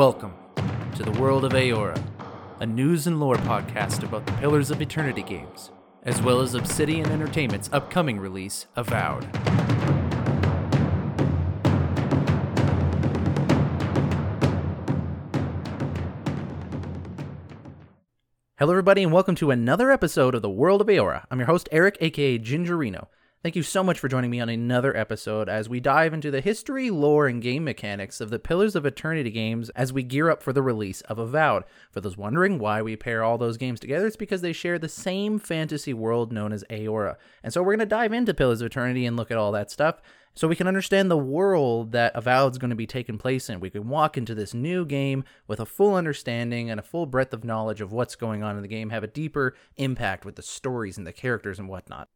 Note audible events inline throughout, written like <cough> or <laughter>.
Welcome to the world of Eora, a news and lore podcast about the Pillars of Eternity games, as well as Obsidian Entertainment's upcoming release, Avowed. Hello, everybody, and welcome to another episode of the World of Eora. I'm your host, Eric, aka Gingerino. Thank you so much for joining me on another episode as we dive into the history, lore, and game mechanics of the Pillars of Eternity games as we gear up for the release of Avowed. For those wondering why we pair all those games together, it's because they share the same fantasy world known as Eora. And so we're going to dive into Pillars of Eternity and look at all that stuff so we can understand the world that Avowed is going to be taking place in. We can walk into this new game with a full understanding and a full breadth of knowledge of what's going on in the game, have a deeper impact with the stories and the characters and whatnot.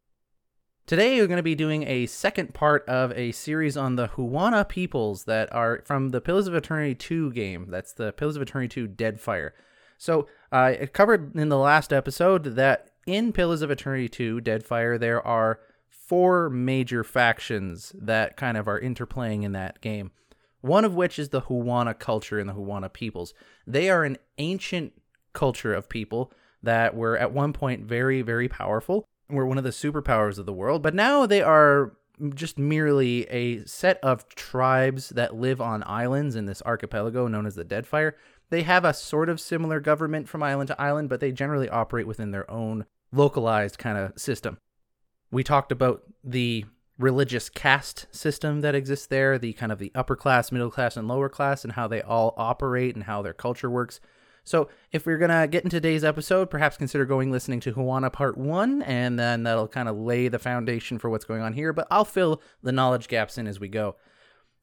Today, we're going to be doing a second part of a series on the Huana peoples that are from the Pillars of Eternity 2 game. That's the Pillars of Eternity 2 Deadfire. So, uh, I covered in the last episode that in Pillars of Eternity 2 Deadfire, there are four major factions that kind of are interplaying in that game. One of which is the Huana culture and the Huana peoples. They are an ancient culture of people that were at one point very, very powerful were one of the superpowers of the world, but now they are just merely a set of tribes that live on islands in this archipelago known as the Deadfire. They have a sort of similar government from island to island, but they generally operate within their own localized kind of system. We talked about the religious caste system that exists there, the kind of the upper class, middle class, and lower class, and how they all operate and how their culture works. So, if we're to get into today's episode, perhaps consider going listening to Huana Part 1, and then that'll kind of lay the foundation for what's going on here, but I'll fill the knowledge gaps in as we go.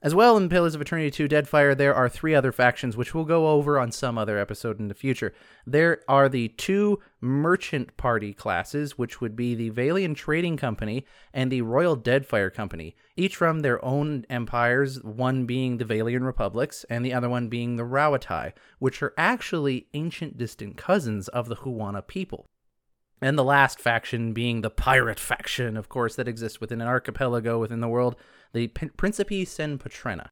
As well, in Pillars of Eternity 2 Deadfire, there are three other factions, which we'll go over on some other episode in the future. There are the two merchant party classes, which would be the Vailian Trading Company and the Royal Deadfire Company, each from their own empires, one being the Vailian Republics and the other one being the Rauatai, which are actually ancient distant cousins of the Huana people. And the last faction being the pirate faction, of course, that exists within an archipelago within the world the P- Principi Sen Patrena.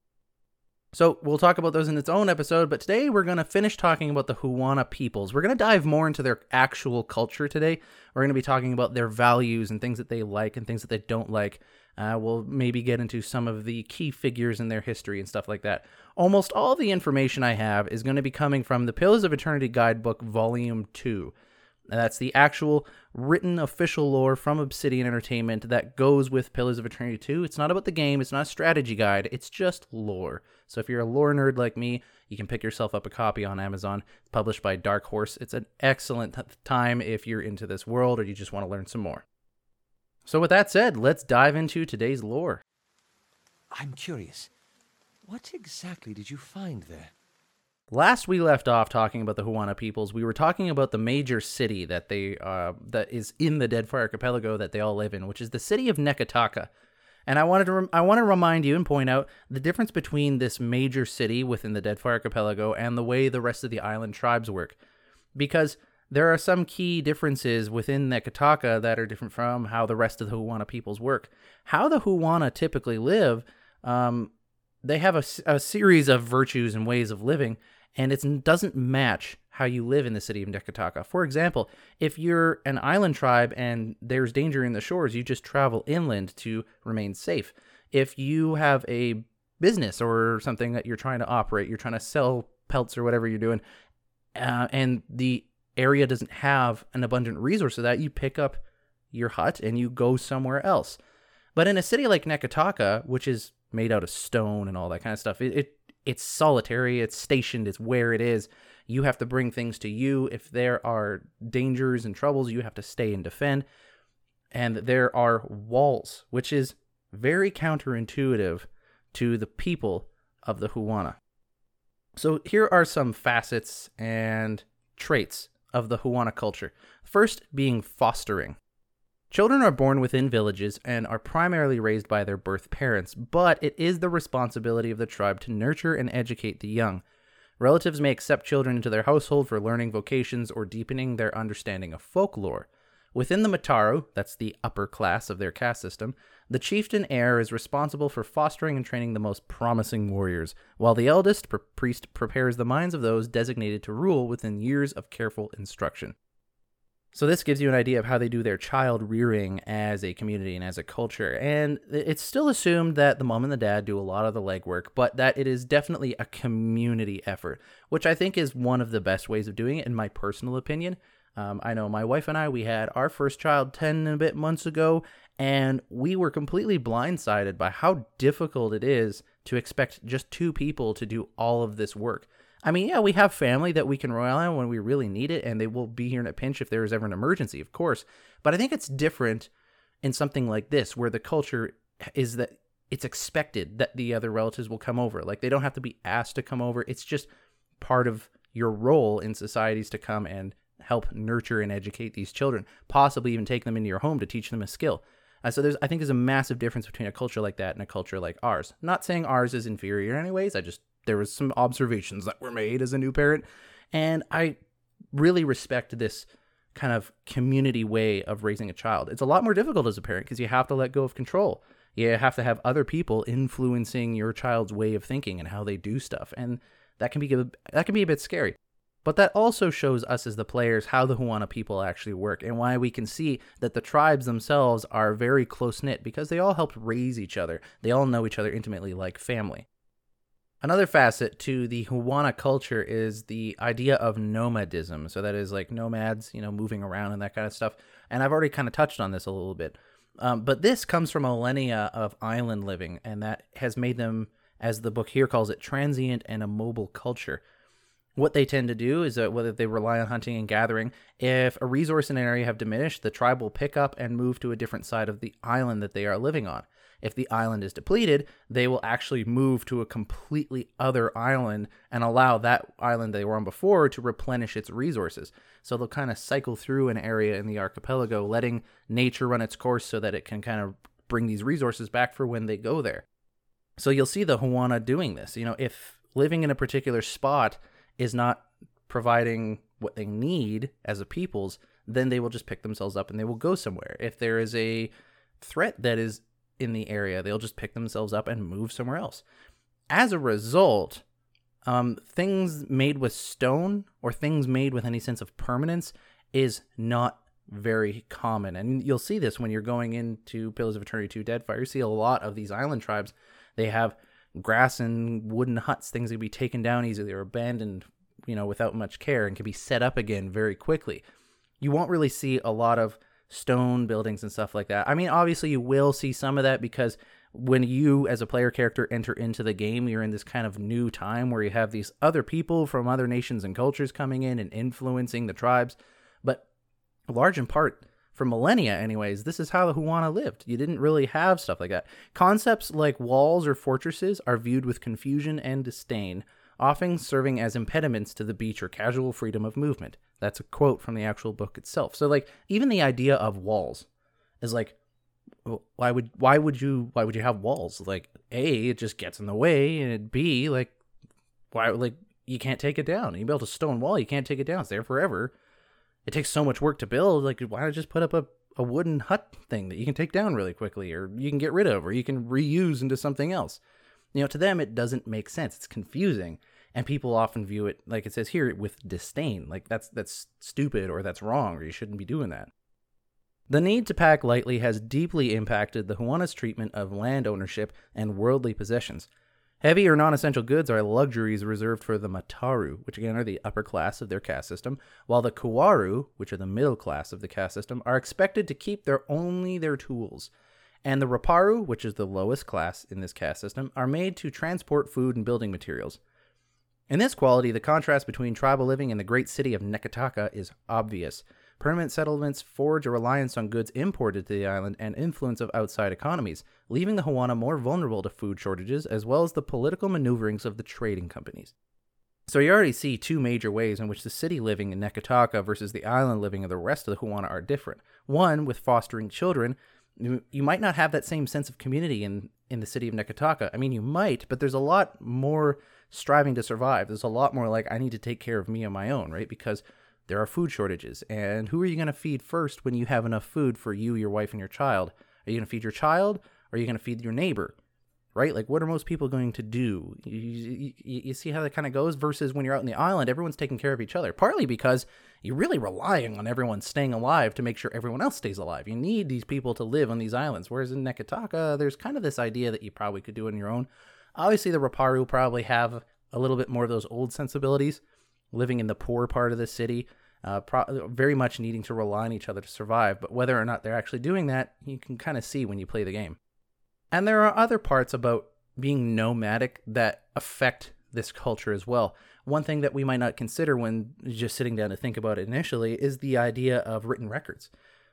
So we'll talk about those in its own episode, but today we're going to finish talking about the Huana peoples. We're going to dive more into their actual culture today. We're going to be talking about their values and things that they like and things that they don't like. Uh, we'll maybe get into some of the key figures in their history and stuff like that. Almost all the information I have is going to be coming from the Pillars of Eternity Guidebook, Volume 2. That's the actual written official lore from Obsidian Entertainment that goes with Pillars of Eternity 2. It's not about the game, it's not a strategy guide, it's just lore. So if you're a lore nerd like me, you can pick yourself up a copy on Amazon. It's published by Dark Horse. It's an excellent time if you're into this world or you just want to learn some more. So with that said, let's dive into today's lore. I'm curious. What exactly did you find there? Last we left off talking about the Huana peoples, we were talking about the major city that they uh, that is in the Deadfire Archipelago that they all live in, which is the city of Neketaka. And I wanted to rem- I want to remind you and point out the difference between this major city within the Deadfire Archipelago and the way the rest of the island tribes work, because there are some key differences within Neketaka that are different from how the rest of the Huana peoples work. How the Huana typically live, um, they have a, a series of virtues and ways of living and it doesn't match how you live in the city of Neketaka. For example, if you're an island tribe and there's danger in the shores, you just travel inland to remain safe. If you have a business or something that you're trying to operate, you're trying to sell pelts or whatever you're doing, uh, and the area doesn't have an abundant resource of that, you pick up your hut and you go somewhere else. But in a city like Neketaka, which is made out of stone and all that kind of stuff, it, it it's solitary, it's stationed, it's where it is. You have to bring things to you. If there are dangers and troubles, you have to stay and defend. And there are walls, which is very counterintuitive to the people of the Huana. So here are some facets and traits of the Huana culture. First being fostering. Children are born within villages and are primarily raised by their birth parents, but it is the responsibility of the tribe to nurture and educate the young. Relatives may accept children into their household for learning vocations or deepening their understanding of folklore. Within the Mataru, that's the upper class of their caste system, the chieftain heir is responsible for fostering and training the most promising warriors, while the eldest pr- priest prepares the minds of those designated to rule within years of careful instruction. So this gives you an idea of how they do their child rearing as a community and as a culture. And it's still assumed that the mom and the dad do a lot of the legwork, but that it is definitely a community effort, which I think is one of the best ways of doing it, in my personal opinion. Um, I know my wife and I, we had our first child 10 and a bit months ago, and we were completely blindsided by how difficult it is to expect just two people to do all of this work. I mean, yeah, we have family that we can rely on when we really need it, and they will be here in a pinch if there is ever an emergency, of course. But I think it's different in something like this, where the culture is that it's expected that the other relatives will come over. Like they don't have to be asked to come over. It's just part of your role in societies to come and help nurture and educate these children, possibly even take them into your home to teach them a skill. Uh, so there's, I think, there's a massive difference between a culture like that and a culture like ours. Not saying ours is inferior in any ways. I just there was some observations that were made as a new parent, and I really respect this kind of community way of raising a child. It's a lot more difficult as a parent because you have to let go of control. You have to have other people influencing your child's way of thinking and how they do stuff, and that can be that can be a bit scary. But that also shows us as the players how the Huana people actually work and why we can see that the tribes themselves are very close knit because they all helped raise each other. They all know each other intimately like family. Another facet to the Huana culture is the idea of nomadism. So that is like nomads, you know, moving around and that kind of stuff. And I've already kind of touched on this a little bit. Um, but this comes from millennia of island living, and that has made them, as the book here calls it, transient and a mobile culture what they tend to do is that whether they rely on hunting and gathering, if a resource in an area have diminished, the tribe will pick up and move to a different side of the island that they are living on. If the island is depleted, they will actually move to a completely other island and allow that island they were on before to replenish its resources. So they'll kind of cycle through an area in the archipelago, letting nature run its course so that it can kind of bring these resources back for when they go there. So you'll see the Huana doing this. You know, if living in a particular spot is not providing what they need as a peoples, then they will just pick themselves up and they will go somewhere. If there is a threat that is in the area, they'll just pick themselves up and move somewhere else. As a result, um, things made with stone or things made with any sense of permanence is not very common. And you'll see this when you're going into Pillars of Eternity 2 Deadfire. You see a lot of these island tribes. They have grass and wooden huts, things that can be taken down easily or abandoned, you know, without much care and can be set up again very quickly. You won't really see a lot of stone buildings and stuff like that. I mean, obviously you will see some of that because when you as a player character enter into the game, you're in this kind of new time where you have these other people from other nations and cultures coming in and influencing the tribes. But large in part, for millennia anyways this is how the huana lived you didn't really have stuff like that concepts like walls or fortresses are viewed with confusion and disdain often serving as impediments to the beach or casual freedom of movement that's a quote from the actual book itself so like even the idea of walls is like why would why would you why would you have walls like a it just gets in the way and b like why like you can't take it down you build a stone wall you can't take it down it's there forever it takes so much work to build. Like, why not just put up a, a wooden hut thing that you can take down really quickly, or you can get rid of, or you can reuse into something else? You know, to them, it doesn't make sense. It's confusing. And people often view it, like it says here, with disdain. Like, that's, that's stupid, or that's wrong, or you shouldn't be doing that. The need to pack lightly has deeply impacted the Huana's treatment of land ownership and worldly possessions. Heavy or non essential goods are luxuries reserved for the Mataru, which again are the upper class of their caste system, while the Kuwaru, which are the middle class of the caste system, are expected to keep their only their tools. And the Raparu, which is the lowest class in this caste system, are made to transport food and building materials. In this quality, the contrast between tribal living and the great city of Neketaka is obvious. Permanent settlements forge a reliance on goods imported to the island and influence of outside economies, leaving the Huana more vulnerable to food shortages as well as the political maneuverings of the trading companies. So you already see two major ways in which the city living in Neketaka versus the island living of the rest of the Huana are different. One, with fostering children, you might not have that same sense of community in, in the city of Neketaka. I mean, you might, but there's a lot more striving to survive. There's a lot more like, I need to take care of me on my own, right? Because there are food shortages. And who are you going to feed first when you have enough food for you, your wife, and your child? Are you going to feed your child or are you going to feed your neighbor? Right? Like, what are most people going to do? You, you, you see how that kind of goes? Versus when you're out in the island, everyone's taking care of each other. Partly because you're really relying on everyone staying alive to make sure everyone else stays alive. You need these people to live on these islands. Whereas in Neketaka, there's kind of this idea that you probably could do it on your own. Obviously, the Raparu probably have a little bit more of those old sensibilities, living in the poor part of the city, uh, pro- very much needing to rely on each other to survive. But whether or not they're actually doing that, you can kind of see when you play the game. And there are other parts about being nomadic that affect this culture as well. One thing that we might not consider when just sitting down to think about it initially is the idea of written records,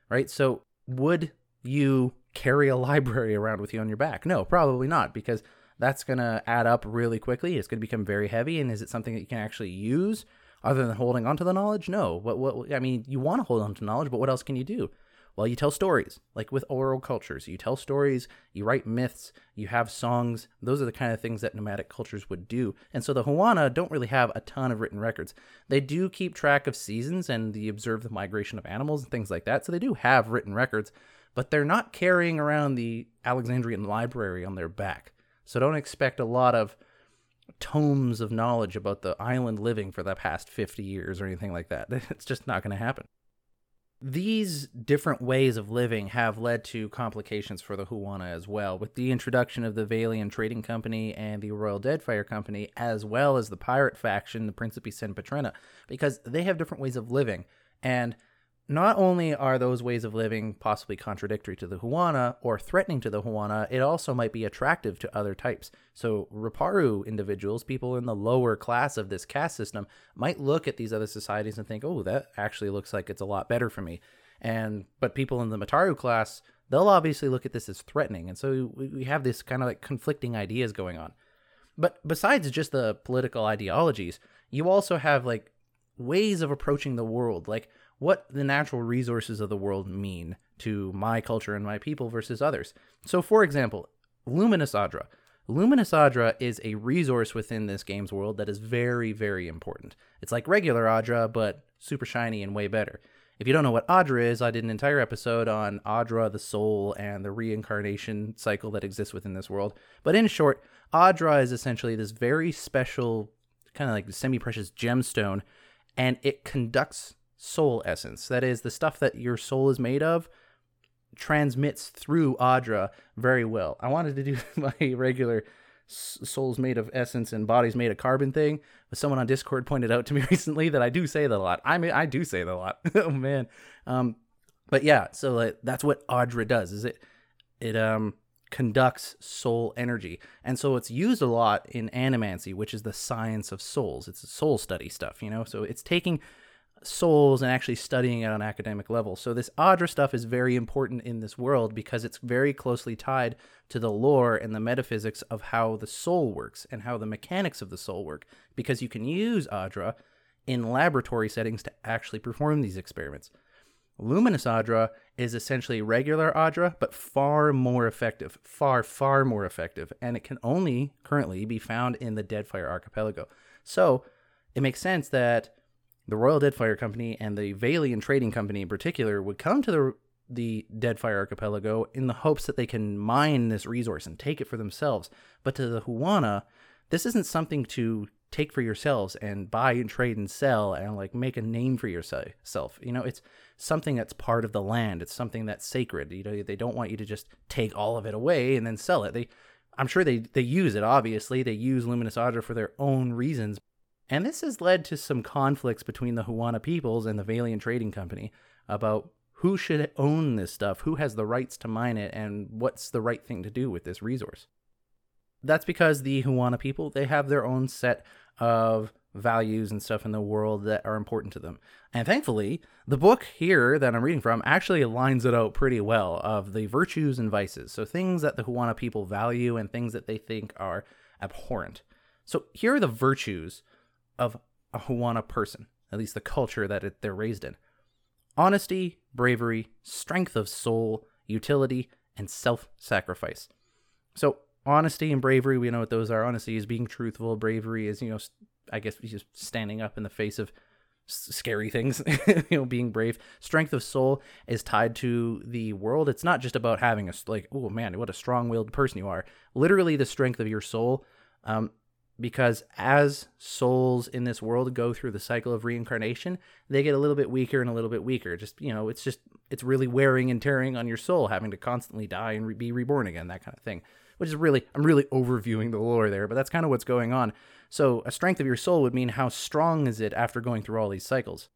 right? So, would you carry a <laughs> library around with you on your back? No, probably not, because that's going to add up really quickly. It's going to become very heavy. And is it something that you can actually use other than holding onto the knowledge? No. What, what, I mean, you want to hold on to knowledge, but what else can you do? Well, you tell stories, like with oral cultures. You tell stories, you write myths, you have songs. Those are the kind of things that nomadic cultures would do. And so the Huana don't really have a ton of written records. They do keep track of seasons and they observe the migration of animals and things like that. So they do have written records, but they're not carrying around the Alexandrian library on their back. So don't expect a lot of tomes of knowledge about the island living for the past 50 years or anything like that. <laughs> It's just not going to happen. These different ways of living have led to complications for the Huana as well, with the introduction of the Vailian Trading Company and the Royal Deadfire Company, as well as the pirate faction, the Principi Sen Patrena, because they have different ways of living. And not only are those ways of living possibly contradictory to the Huana or threatening to the Huana, it also might be attractive to other types. So, Raparu individuals, people in the lower class of this caste system, might look at these other societies and think, oh, that actually looks like it's a lot better for me. And, but people in the Mataru class, they'll obviously look at this as threatening. And so we have this kind of like conflicting ideas going on. But besides just the political ideologies, you also have like ways of approaching the world. Like, what the natural resources of the world mean to my culture and my people versus others. So, for example, Luminous Adra. Luminous Adra is a resource within this game's world that is very, very important. It's like regular Adra, but super shiny and way better. If you don't know what Adra is, I did an entire episode on Adra, the soul, and the reincarnation cycle that exists within this world. But in short, Adra is essentially this very special, kind of like semi precious gemstone, and it conducts soul essence. That is, the stuff that your soul is made of transmits through Adra very well. I wanted to do <laughs> my regular souls made of essence and bodies made of carbon thing, but someone on Discord pointed out to me <laughs> recently that I do say that a lot. I mean, I do say that a lot. <laughs> oh man. Um, but yeah, so like, that's what Adra does. Is it it um conducts soul energy, and so it's used a lot in animancy, which is the science of souls. It's soul study stuff, you know. So it's taking souls and actually studying it on academic level. So this Adra stuff is very important in this world because it's very closely tied to the lore and the metaphysics of how the soul works and how the mechanics of the soul work because you can use Adra in laboratory settings to actually perform these experiments. Luminous Adra is essentially regular Adra, but far more effective. Far, far more effective. And it can only currently be found in the Deadfire Archipelago. So it makes sense that the Royal Deadfire Company and the Vailian Trading Company in particular would come to the the Deadfire Archipelago in the hopes that they can mine this resource and take it for themselves. But to the Huana, this isn't something to take for yourselves and buy and trade and sell and like make a name for yourself. You know, it's something that's part of the land. It's something that's sacred. You know, they don't want you to just take all of it away and then sell it. They I'm sure they they use it obviously. They use Luminous Adra for their own reasons, and this has led to some conflicts between the Huana peoples and the Vailian Trading Company about who should own this stuff, who has the rights to mine it, and what's the right thing to do with this resource. That's because the Huana people, they have their own set of values and stuff in the world that are important to them. And thankfully, the book here that I'm reading from actually lines it out pretty well of the virtues and vices. So things that the Huana people value and things that they think are abhorrent. So here are the virtues of a Huana person, at least the culture that it, they're raised in honesty, bravery, strength of soul, utility, and self sacrifice. So, honesty and bravery, we know what those are. Honesty is being truthful, bravery is, you know, I guess just standing up in the face of scary things, <laughs> you know, being brave. Strength of soul is tied to the world. It's not just about having a like, oh man, what a strong-willed person you are. Literally, the strength of your soul. Um, because as souls in this world go through the cycle of reincarnation, they get a little bit weaker and a little bit weaker. Just you know, it's just it's really wearing and tearing on your soul, having to constantly die and re- be reborn again, that kind of thing. Which is really, I'm really overviewing the lore there, but that's kind of what's going on. So, a strength of your soul would mean how strong is it after going through all these cycles?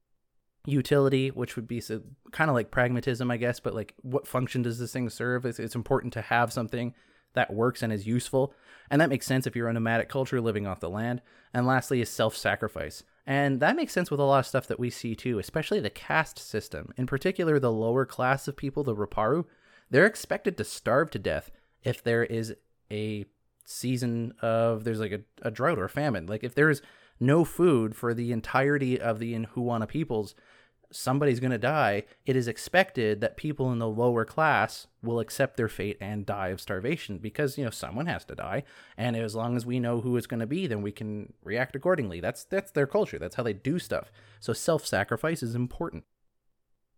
Utility, which would be so, kind of like pragmatism, I guess, but like what function does this thing serve? It's, it's important to have something that works and is useful. And that makes sense if you're a nomadic culture living off the land. And lastly, is self sacrifice. And that makes sense with a lot of stuff that we see too, especially the caste system. In particular, the lower class of people, the Raparu, they're expected to starve to death if there is a season of there's like a, a drought or famine. Like if there's no food for the entirety of the Huana peoples, somebody's going to die. It is expected that people in the lower class will accept their fate and die of starvation because you know someone has to die, and as long as we know who it's going to be, then we can react accordingly. That's that's their culture. That's how they do stuff. So self-sacrifice is important.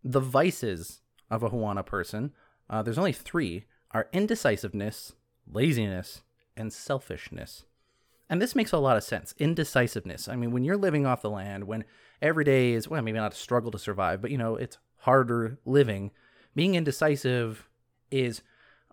The vices of a Huana person, uh, there's only three, are indecisiveness, laziness, and selfishness. And this makes a lot of sense. Indecisiveness. I mean, when you're living off the land, when every day is, well, maybe not a struggle to survive, but you know, it's harder living, being indecisive is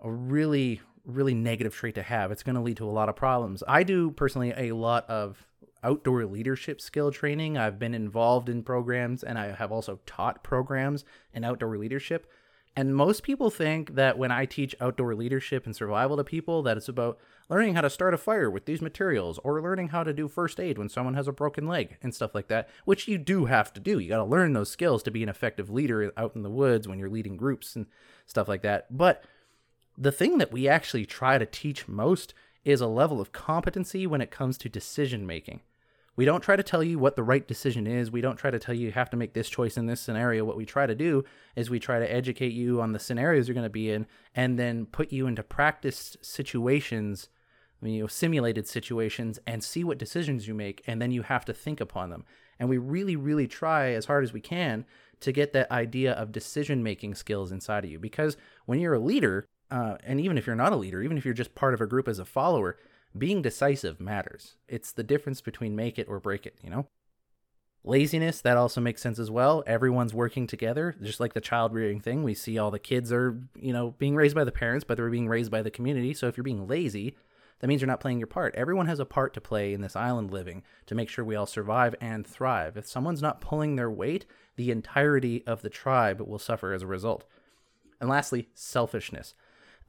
a really, really negative trait to have. It's going to lead to a lot of problems. I do personally a lot of outdoor leadership skill training. I've been involved in programs and I have also taught programs in outdoor leadership. And most people think that when I teach outdoor leadership and survival to people, that it's about learning how to start a fire with these materials or learning how to do first aid when someone has a broken leg and stuff like that, which you do have to do. You got to learn those skills to be an effective leader out in the woods when you're leading groups and stuff like that. But the thing that we actually try to teach most is a level of competency when it comes to decision making. We don't try to tell you what the right decision is. We don't try to tell you you have to make this choice in this scenario. What we try to do is we try to educate you on the scenarios you're going to be in and then put you into practice situations, you know, simulated situations and see what decisions you make and then you have to think upon them. And we really really try as hard as we can to get that idea of decision making skills inside of you because when you're a leader, uh, and even if you're not a leader, even if you're just part of a group as a follower, being decisive matters. It's the difference between make it or break it, you know? Laziness, that also makes sense as well. Everyone's working together, just like the child rearing thing. We see all the kids are, you know, being raised by the parents, but they're being raised by the community. So if you're being lazy, that means you're not playing your part. Everyone has a part to play in this island living to make sure we all survive and thrive. If someone's not pulling their weight, the entirety of the tribe will suffer as a result. And lastly, selfishness.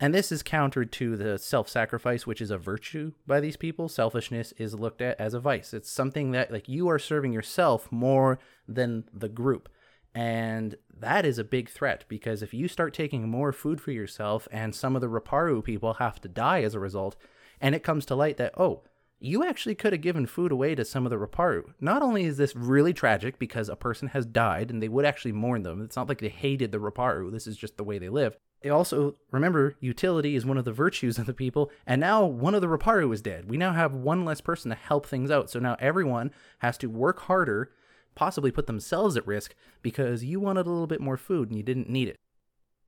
And this is countered to the self sacrifice, which is a virtue by these people. Selfishness is looked at as a vice. It's something that, like, you are serving yourself more than the group. And that is a big threat because if you start taking more food for yourself and some of the Raparu people have to die as a result, and it comes to light that, oh, you actually could have given food away to some of the Raparu. Not only is this really tragic because a person has died and they would actually mourn them, it's not like they hated the Raparu, this is just the way they live. They also remember utility is one of the virtues of the people and now one of the raparu is dead. We now have one less person to help things out so now everyone has to work harder possibly put themselves at risk because you wanted a little bit more food and you didn't need it.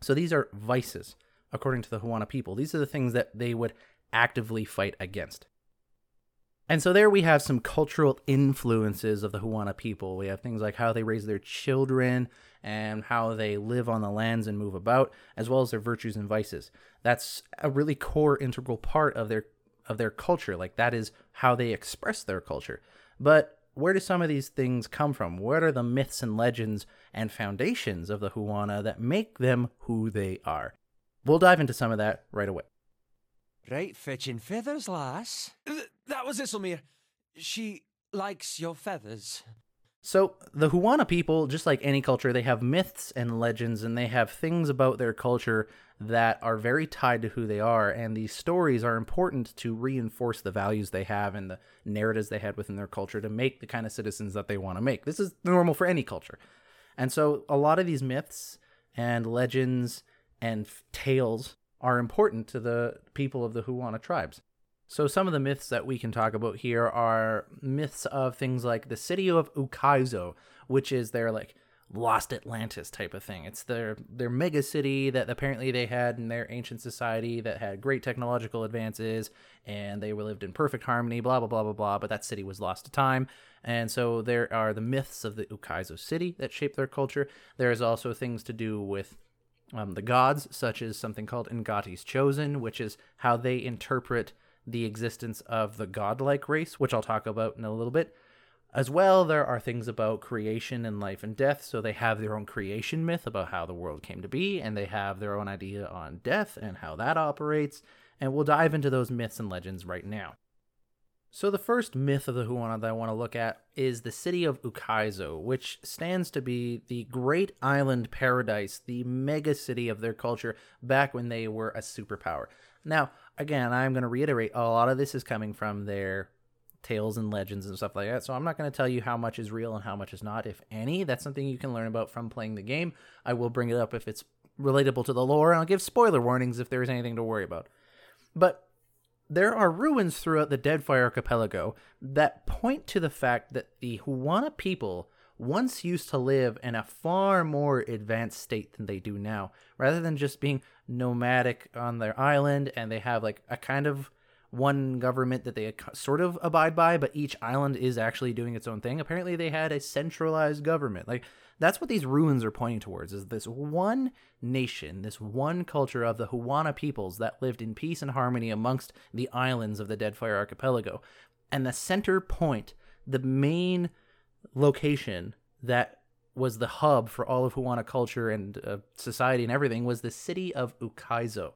So these are vices according to the Huana people. These are the things that they would actively fight against and so there we have some cultural influences of the Huana people. We have things like how they raise their children and how they live on the lands and move about, as well as their virtues and vices. That's a really core integral part of their of their culture. Like that is how they express their culture. But where do some of these things come from? What are the myths and legends and foundations of the Huana that make them who they are? We'll dive into some of that right away. Right fetching feathers, lass. Th- that was Isilmir. She likes your feathers. So, the Huana people, just like any culture, they have myths and legends, and they have things about their culture that are very tied to who they are. And these stories are important to reinforce the values they have and the narratives they had within their culture to make the kind of citizens that they want to make. This is normal for any culture. And so, a lot of these myths and legends and f- tales are important to the people of the Huana tribes. So some of the myths that we can talk about here are myths of things like the city of Ukaizo, which is their like lost Atlantis type of thing. It's their their mega city that apparently they had in their ancient society that had great technological advances and they lived in perfect harmony, blah blah blah blah blah, but that city was lost to time. And so there are the myths of the Ukaizo city that shape their culture. There is also things to do with um, the gods, such as something called Ngati's Chosen, which is how they interpret the existence of the godlike race, which I'll talk about in a little bit. As well, there are things about creation and life and death. So they have their own creation myth about how the world came to be, and they have their own idea on death and how that operates. And we'll dive into those myths and legends right now. So the first myth of the Huana that I want to look at is the city of Ukaizo, which stands to be the great island paradise, the mega city of their culture back when they were a superpower. Now, again, I'm going to reiterate a lot of this is coming from their tales and legends and stuff like that. So I'm not going to tell you how much is real and how much is not, if any. That's something you can learn about from playing the game. I will bring it up if it's relatable to the lore, and I'll give spoiler warnings if there is anything to worry about. But there are ruins throughout the Deadfire Archipelago that point to the fact that the Huana people once used to live in a far more advanced state than they do now. Rather than just being nomadic on their island and they have like a kind of one government that they sort of abide by, but each island is actually doing its own thing. Apparently, they had a centralized government. Like that's what these ruins are pointing towards: is this one nation, this one culture of the Huana peoples that lived in peace and harmony amongst the islands of the Deadfire Archipelago, and the center point, the main location that was the hub for all of Huana culture and uh, society and everything was the city of Ukaizo.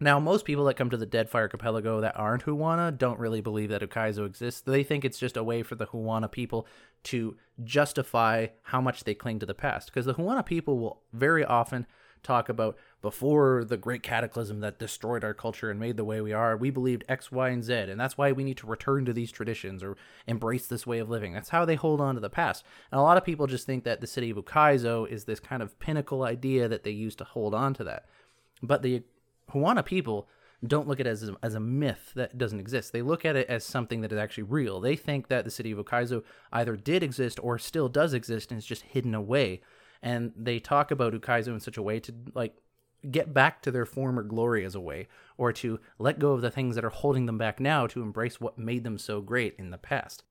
Now, most people that come to the Deadfire Archipelago that aren't Huana don't really believe that Ukaizo exists. They think it's just a way for the Huana people to justify how much they cling to the past. Because the Huana people will very often talk about before the great cataclysm that destroyed our culture and made the way we are, we believed X, Y, and Z, and that's why we need to return to these traditions or embrace this way of living. That's how they hold on to the past. And a lot of people just think that the city of Ukaizo is this kind of pinnacle idea that they use to hold on to that. But the Huana people don't look at it as a, as a myth that doesn't exist. They look at it as something that is actually real. They think that the city of Ukaizo either did exist or still does exist and is just hidden away. And they talk about Ukaizo in such a way to like get back to their former glory as a way, or to let go of the things that are holding them back now to embrace what made them so great in the past.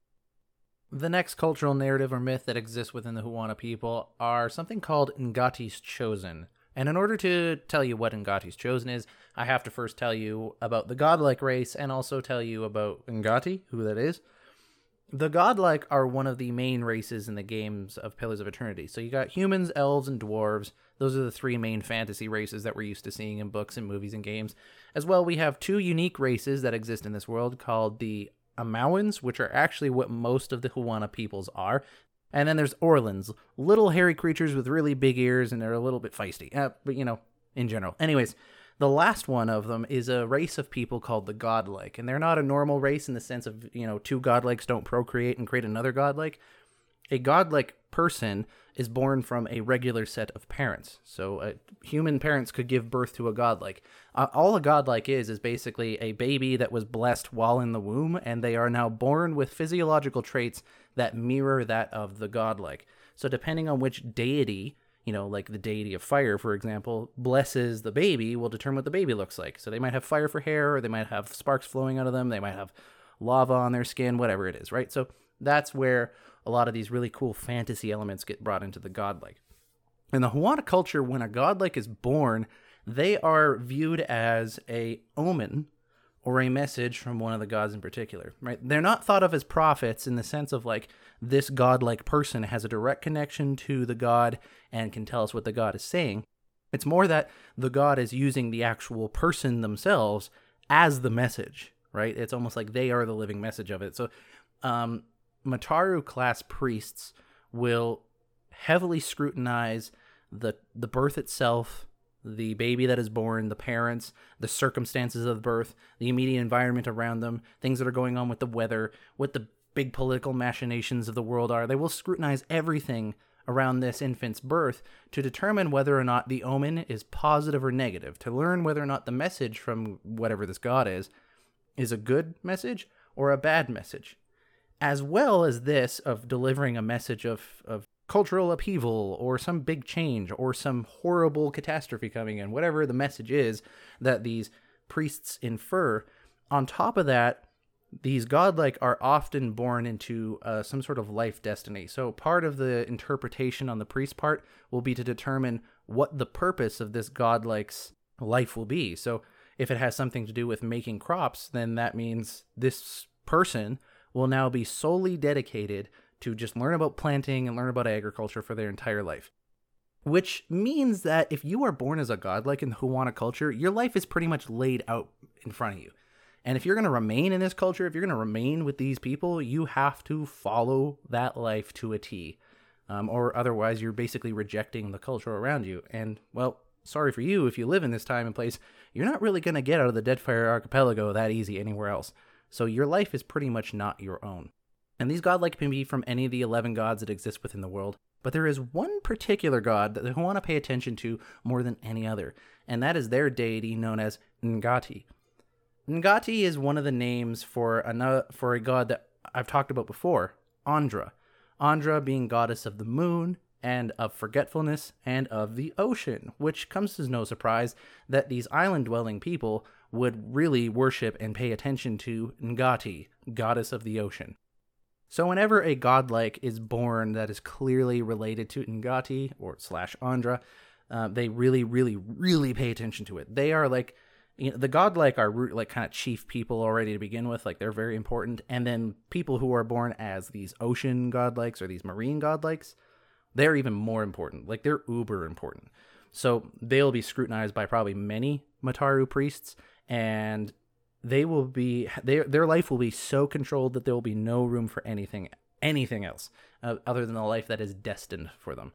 The next cultural narrative or myth that exists within the Huana people are something called Ngati's Chosen. And in order to tell you what Ngati's chosen is, I have to first tell you about the godlike race and also tell you about Ngati, who that is. The godlike are one of the main races in the games of Pillars of Eternity. So you got humans, elves, and dwarves. Those are the three main fantasy races that we're used to seeing in books and movies and games. As well, we have two unique races that exist in this world called the Amauans, which are actually what most of the Huana peoples are. And then there's Orlans, little hairy creatures with really big ears, and they're a little bit feisty. Uh, but you know, in general. Anyways, the last one of them is a race of people called the godlike, and they're not a normal race in the sense of you know two godlikes don't procreate and create another godlike. A godlike person is born from a regular set of parents. So uh, human parents could give birth to a godlike. Uh, all a godlike is is basically a baby that was blessed while in the womb, and they are now born with physiological traits that mirror that of the godlike. So depending on which deity, you know, like the deity of fire, for example, blesses the baby, will determine what the baby looks like. So they might have fire for hair, or they might have sparks flowing out of them, they might have lava on their skin, whatever it is, right? So that's where a lot of these really cool fantasy elements get brought into the godlike. In the Huana culture, when a godlike is born, they are viewed as a omen or a message from one of the gods in particular, right? They're not thought of as prophets in the sense of like this godlike person has a direct connection to the god and can tell us what the god is saying. It's more that the god is using the actual person themselves as the message, right? It's almost like they are the living message of it. So, um, Mataru class priests will heavily scrutinize the the birth itself, the baby that is born, the parents, the circumstances of birth, the immediate environment around them, things that are going on with the weather, what the big political machinations of the world are. They will scrutinize everything around this infant's birth to determine whether or not the omen is positive or negative, to learn whether or not the message from whatever this god is is a good message or a bad message. As well as this of delivering a message of, of cultural upheaval or some big change or some horrible catastrophe coming in, whatever the message is that these priests infer. On top of that, these godlike are often born into uh, some sort of life destiny. So, part of the interpretation on the priest part will be to determine what the purpose of this godlike's life will be. So, if it has something to do with making crops, then that means this person will now be solely dedicated to just learn about planting and learn about agriculture for their entire life. Which means that if you are born as a godlike in the Huana culture, your life is pretty much laid out in front of you. And if you're going to remain in this culture, if you're going to remain with these people, you have to follow that life to a T. Um, or otherwise, you're basically rejecting the culture around you. And, well, sorry for you if you live in this time and place, you're not really going to get out of the Deadfire Archipelago that easy anywhere else. So your life is pretty much not your own. And these godlike can be from any of the 11 gods that exist within the world, but there is one particular god that they want to pay attention to more than any other, and that is their deity known as Ngati. Ngati is one of the names for a, for a god that I've talked about before, Ondra. Ondra being goddess of the moon and of forgetfulness and of the ocean, which comes as no surprise that these island dwelling people would really worship and pay attention to Ngati, goddess of the ocean. So whenever a godlike is born that is clearly related to Ngati or slash Ondra, uh, they really, really, really pay attention to it. They are like you know, the godlike are root like kind of chief people already to begin with like they're very important. And then people who are born as these ocean godlikes or these marine godlikes they're even more important. Like they're uber important. So they'll be scrutinized by probably many mataru priests and they will be their their life will be so controlled that there will be no room for anything anything else uh, other than the life that is destined for them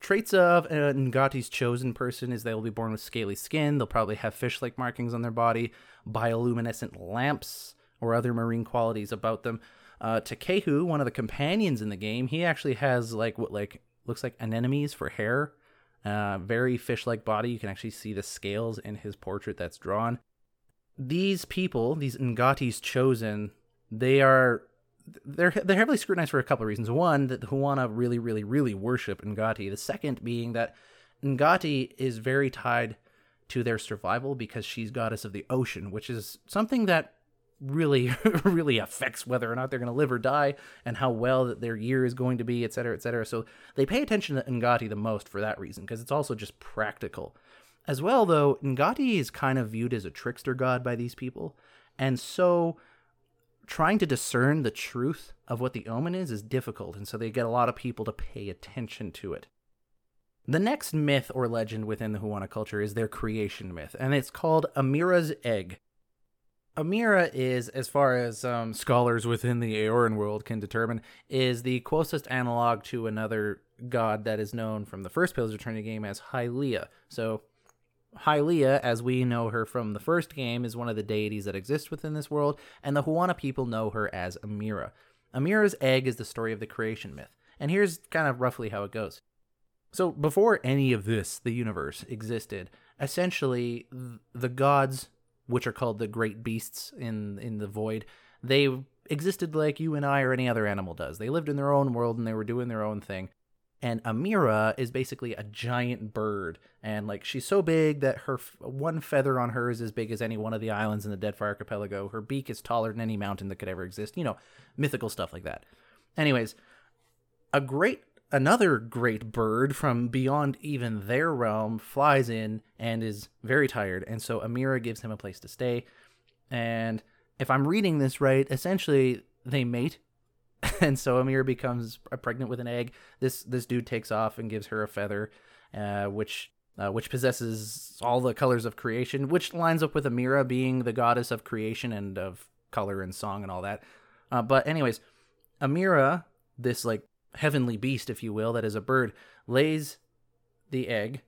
Traits of a Ngati's chosen person is they will be born with scaly skin. They'll probably have fish like markings on their body, bioluminescent lamps, or other marine qualities about them. Uh, Takehu, one of the companions in the game, he actually has like what like looks like anemones for hair. Uh, very fish-like body. You can actually see the scales in his portrait that's drawn. These people, these Ngati's chosen, they are they're they're heavily scrutinized for a couple of reasons. One, that the Huana really, really, really worship Ngati. The second being that Ngati is very tied to their survival because she's goddess of the ocean, which is something that really, <laughs> really affects whether or not they're going to live or die and how well that their year is going to be, et cetera, et cetera. So they pay attention to Ngati the most for that reason because it's also just practical. As well, though, Ngati is kind of viewed as a trickster god by these people. And so trying to discern the truth of what the omen is is difficult, and so they get a lot of people to pay attention to it. The next myth or legend within the Huana culture is their creation myth, and it's called Amira's Egg. Amira is, as far as um, scholars within the Eoran world can determine, is the closest analog to another god that is known from the first Pillars of Eternity game as Hylia. So Hylia, as we know her from the first game, is one of the deities that exist within this world, and the Huana people know her as Amira. Amira's egg is the story of the creation myth, and here's kind of roughly how it goes. So, before any of this, the universe existed, essentially, the gods, which are called the great beasts in, in the void, they existed like you and I or any other animal does. They lived in their own world and they were doing their own thing and Amira is basically a giant bird, and like she's so big that her f- one feather on her is as big as any one of the islands in the Deadfire Archipelago. Her beak is taller than any mountain that could ever exist. You know, mythical stuff like that. Anyways, a great another great bird from beyond even their realm flies in and is very tired, and so Amira gives him a place to stay. And if I'm reading this right, essentially they mate <laughs> and so Amir becomes pregnant with an egg. This this dude takes off and gives her a feather, uh, which uh, which possesses all the colors of creation, which lines up with Amira being the goddess of creation and of color and song and all that. Uh, but anyways, Amira, this like heavenly beast, if you will, that is a bird, lays the egg,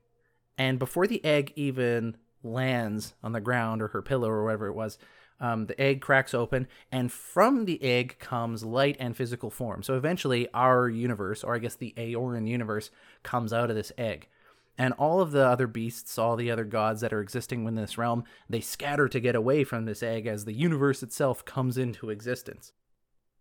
and before the egg even lands on the ground or her pillow or whatever it was, um, the egg cracks open, and from the egg comes light and physical form. So eventually, our universe, or I guess the Eoran universe, comes out of this egg. And all of the other beasts, all the other gods that are existing within this realm, they scatter to get away from this egg as the universe itself comes into existence.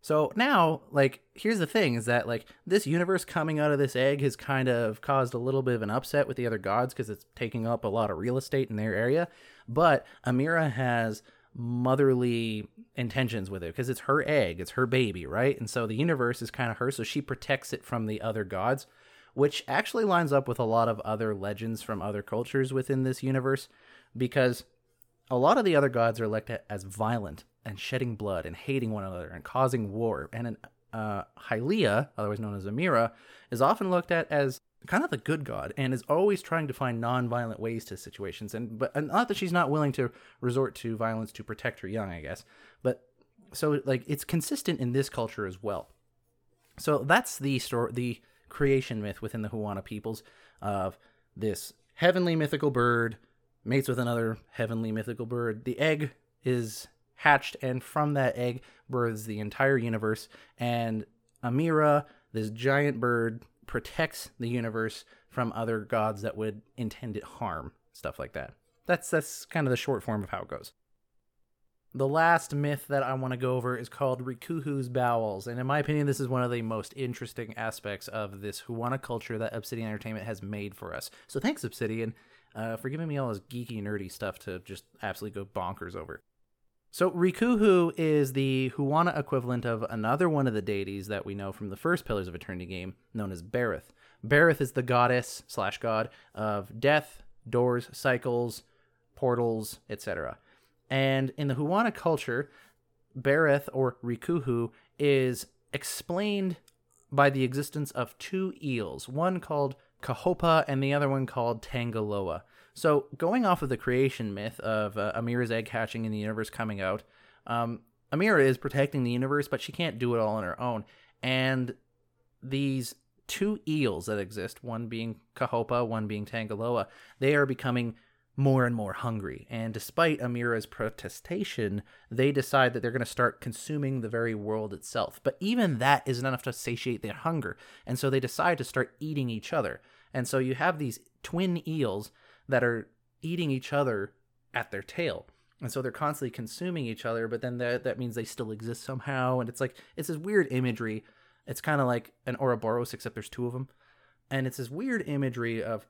So now, like, here's the thing is that, like, this universe coming out of this egg has kind of caused a little bit of an upset with the other gods because it's taking up a lot of real estate in their area. But Amira has motherly intentions with it because it's her egg, it's her baby, right? And so the universe is kind of her, so she protects it from the other gods, which actually lines up with a lot of other legends from other cultures within this universe because a lot of the other gods are looked at as violent and shedding blood and hating one another and causing war. And an, uh, Hylea, otherwise known as Amira, is often looked at as kind of the good god and is always trying to find non-violent ways to situations. And but and not that she's not willing to resort to violence to protect her young, I guess. But so like it's consistent in this culture as well. So that's the story, the creation myth within the Huana peoples of this heavenly mythical bird mates with another heavenly mythical bird. The egg is hatched, and from that egg births the entire universe. And Amira, this giant bird, protects the universe from other gods that would intend it harm, stuff like that. That's that's kind of the short form of how it goes. The last myth that I want to go over is called Rikuhu's Bowels, and in my opinion, this is one of the most interesting aspects of this Huana culture that Obsidian Entertainment has made for us. So thanks, Obsidian, uh, for giving me all this geeky, nerdy stuff to just absolutely go bonkers over. So Rikuhu is the Huana equivalent of another one of the deities that we know from the first Pillars of Eternity game, known as Berath. Berath is the goddess slash god of death, doors, cycles, portals, etc. And in the Huana culture, Berath or Rikuhu is explained by the existence of two eels, one called Kahopa and the other one called Tangaloa. So, going off of the creation myth of uh, Amira's egg hatching and the universe coming out, um, Amira is protecting the universe, but she can't do it all on her own. And these two eels that exist, one being Kahopa, one being Tangaloa, they are becoming more and more hungry. And despite Amira's protestation, they decide that they're going to start consuming the very world itself. But even that isn't enough to satiate their hunger. And so they decide to start eating each other. And so you have these twin eels that are eating each other at their tail. And so they're constantly consuming each other, but then that, that means they still exist somehow. And it's like, it's this weird imagery. It's kind of like an Ouroboros, except there's two of them. And it's this weird imagery of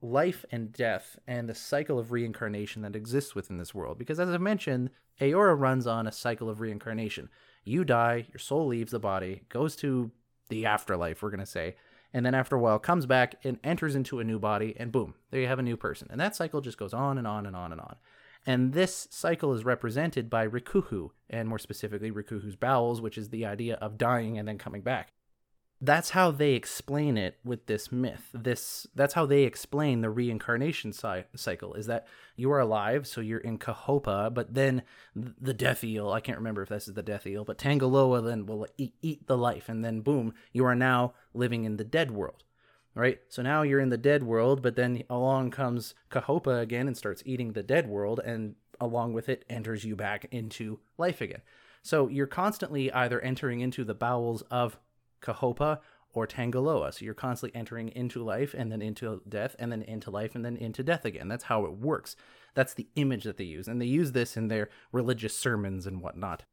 life and death and the cycle of reincarnation that exists within this world. Because as I mentioned, Eora runs on a cycle of reincarnation. You die, your soul leaves the body, goes to the afterlife, we're going to say, and then after a while comes back and enters into a new body and boom there you have a new person. And that cycle just goes on and on and on and on. And this cycle is represented by rikuhu and more specifically rikuhu's bowels which is the idea of dying and then coming back that's how they explain it with this myth this that's how they explain the reincarnation cy- cycle is that you are alive so you're in kahopa but then the death eel i can't remember if this is the death eel but tangaloa then will eat, eat the life and then boom you are now living in the dead world right? So now you're in the dead world but then along comes kahopa again and starts eating the dead world and along with it enters you back into life again. So you're constantly either entering into the bowels of Kahopa or Tangaloa. So you're constantly entering into life and then into death and then into life and then into death again. That's how it works. That's the image that they use. And they use this in their religious sermons and whatnot.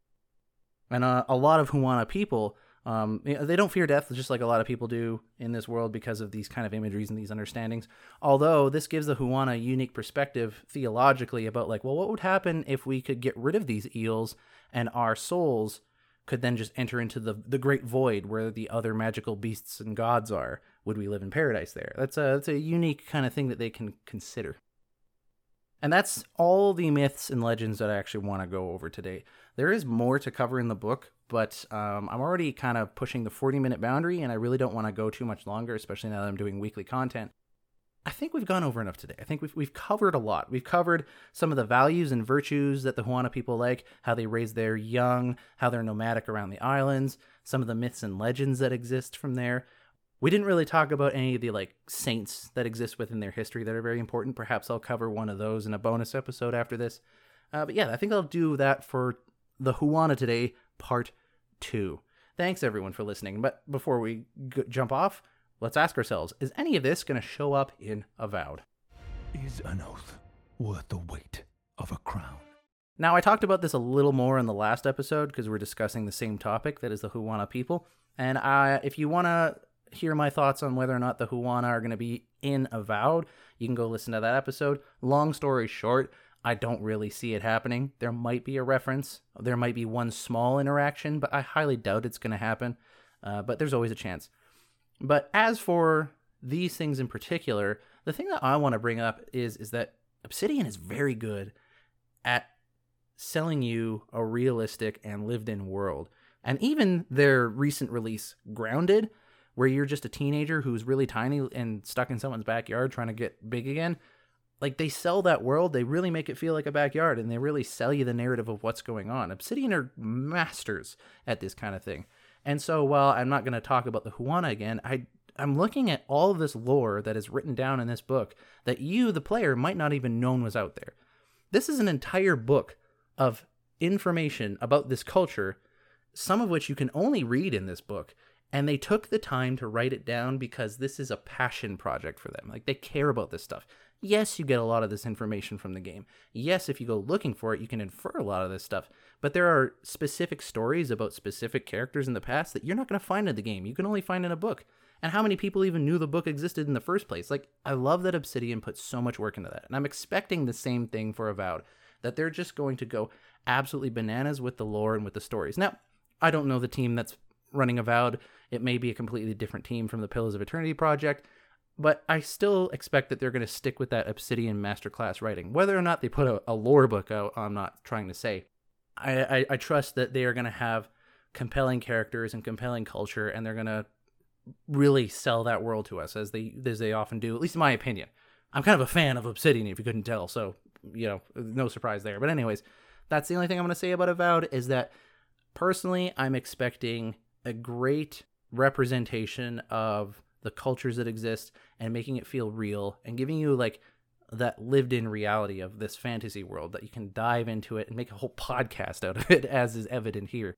And uh, a lot of Huana people, um, they don't fear death just like a lot of people do in this world because of these kind of imageries and these understandings. Although this gives the Huana a unique perspective theologically about, like, well, what would happen if we could get rid of these eels and our souls could then just enter into the the great void where the other magical beasts and gods are. Would we live in paradise there? That's a that's a unique kind of thing that they can consider. And that's all the myths and legends that I actually want to go over today. There is more to cover in the book, but um, I'm already kind of pushing the 40 minute boundary, and I really don't want to go too much longer, especially now that I'm doing weekly content. I think we've gone over enough today. I think we've we've covered a lot. We've covered some of the values and virtues that the Huana people like, how they raise their young, how they're nomadic around the islands, some of the myths and legends that exist from there. We didn't really talk about any of the like saints that exist within their history that are very important. Perhaps I'll cover one of those in a bonus episode after this. Uh, but yeah, I think I'll do that for the Huana today, part two. Thanks everyone for listening. But before we g- jump off, Let's ask ourselves is any of this going to show up in Avowed? Is an oath worth the weight of a crown? Now, I talked about this a little more in the last episode because we're discussing the same topic that is the Huana people. And I, if you want to hear my thoughts on whether or not the Huana are going to be in Avowed, you can go listen to that episode. Long story short, I don't really see it happening. There might be a reference, there might be one small interaction, but I highly doubt it's going to happen. Uh, but there's always a chance. But as for these things in particular, the thing that I want to bring up is is that Obsidian is very good at selling you a realistic and lived in world. And even their recent release, Grounded, where you're just a teenager who's really tiny and stuck in someone's backyard trying to get big again, like they sell that world, they really make it feel like a backyard and they really sell you the narrative of what's going on. Obsidian are masters at this kind of thing. And so while I'm not going to talk about the Huana again, I I'm looking at all of this lore that is written down in this book that you, the player, might not even known was out there. This is an entire book of information about this culture, some of which you can only read in this book. And they took the time to write it down because this is a passion project for them. Like they care about this stuff. Yes, you get a lot of this information from the game. Yes, if you go looking for it, you can infer a lot of this stuff. But there are specific stories about specific characters in the past that you're not going to find in the game. You can only find in a book. And how many people even knew the book existed in the first place? Like, I love that Obsidian put so much work into that. And I'm expecting the same thing for Avowed, that they're just going to go absolutely bananas with the lore and with the stories. Now, I don't know the team that's running Avowed. It may be a completely different team from the Pillars of Eternity project, but I still expect that they're going to stick with that Obsidian masterclass writing. Whether or not they put a, a lore book out, I'm not trying to say. I, I, I trust that they are going to have compelling characters and compelling culture, and they're going to really sell that world to us as they as they often do. At least in my opinion. I'm kind of a fan of Obsidian, if you couldn't tell. So you know, no surprise there. But anyways, that's the only thing I'm going to say about Avowed is that personally, I'm expecting a great representation of the cultures that exist and making it feel real and giving you like that lived in reality of this fantasy world that you can dive into it and make a whole <laughs> podcast out of it as is evident here.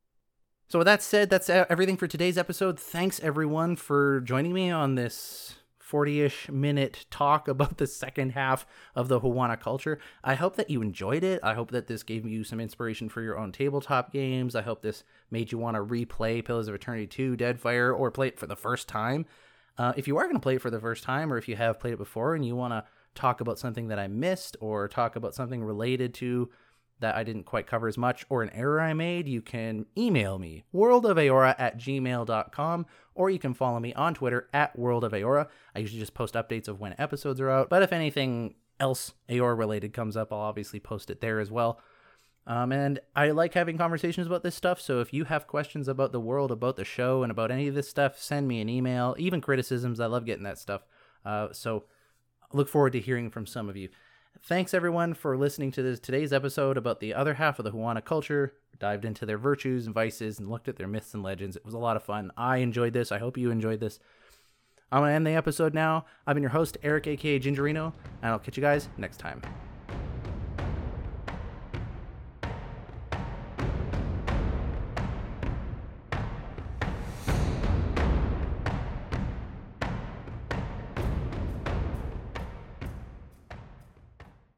So with that said, that's everything for today's episode. Thanks everyone for joining me on this 40-ish minute talk <laughs> about the second half of the Huana culture. I hope that you enjoyed it. I hope that this gave you some inspiration for your own tabletop games. I hope this made you want to replay Pillars of Eternity 2, Deadfire, or play it for the first time. Uh, if you are going to play it for the first time, or if you have played it before and you want to talk about something that I missed, or talk about something related to that I didn't quite cover as much or an error I made, you can email me, worldofeora at gmail.com, or you can follow me on Twitter at worldofeora. I usually just post updates of when episodes are out, but if anything else Eora related comes up, I'll obviously post it there as well. Um, and I like having conversations about this stuff, so if you have questions about the world, about the show, and about any of this stuff, send me an email, even criticisms. I love getting that stuff. Uh, so look forward to hearing from some of you. Thanks everyone for listening to this today's episode about the other half of the Huana culture. Dived into their virtues and vices and looked at their myths and legends. It was a lot of fun. I enjoyed this. I hope you enjoyed this. I'm gonna end the episode now. I've been your host, Eric aka Gingerino, and I'll catch you guys next time.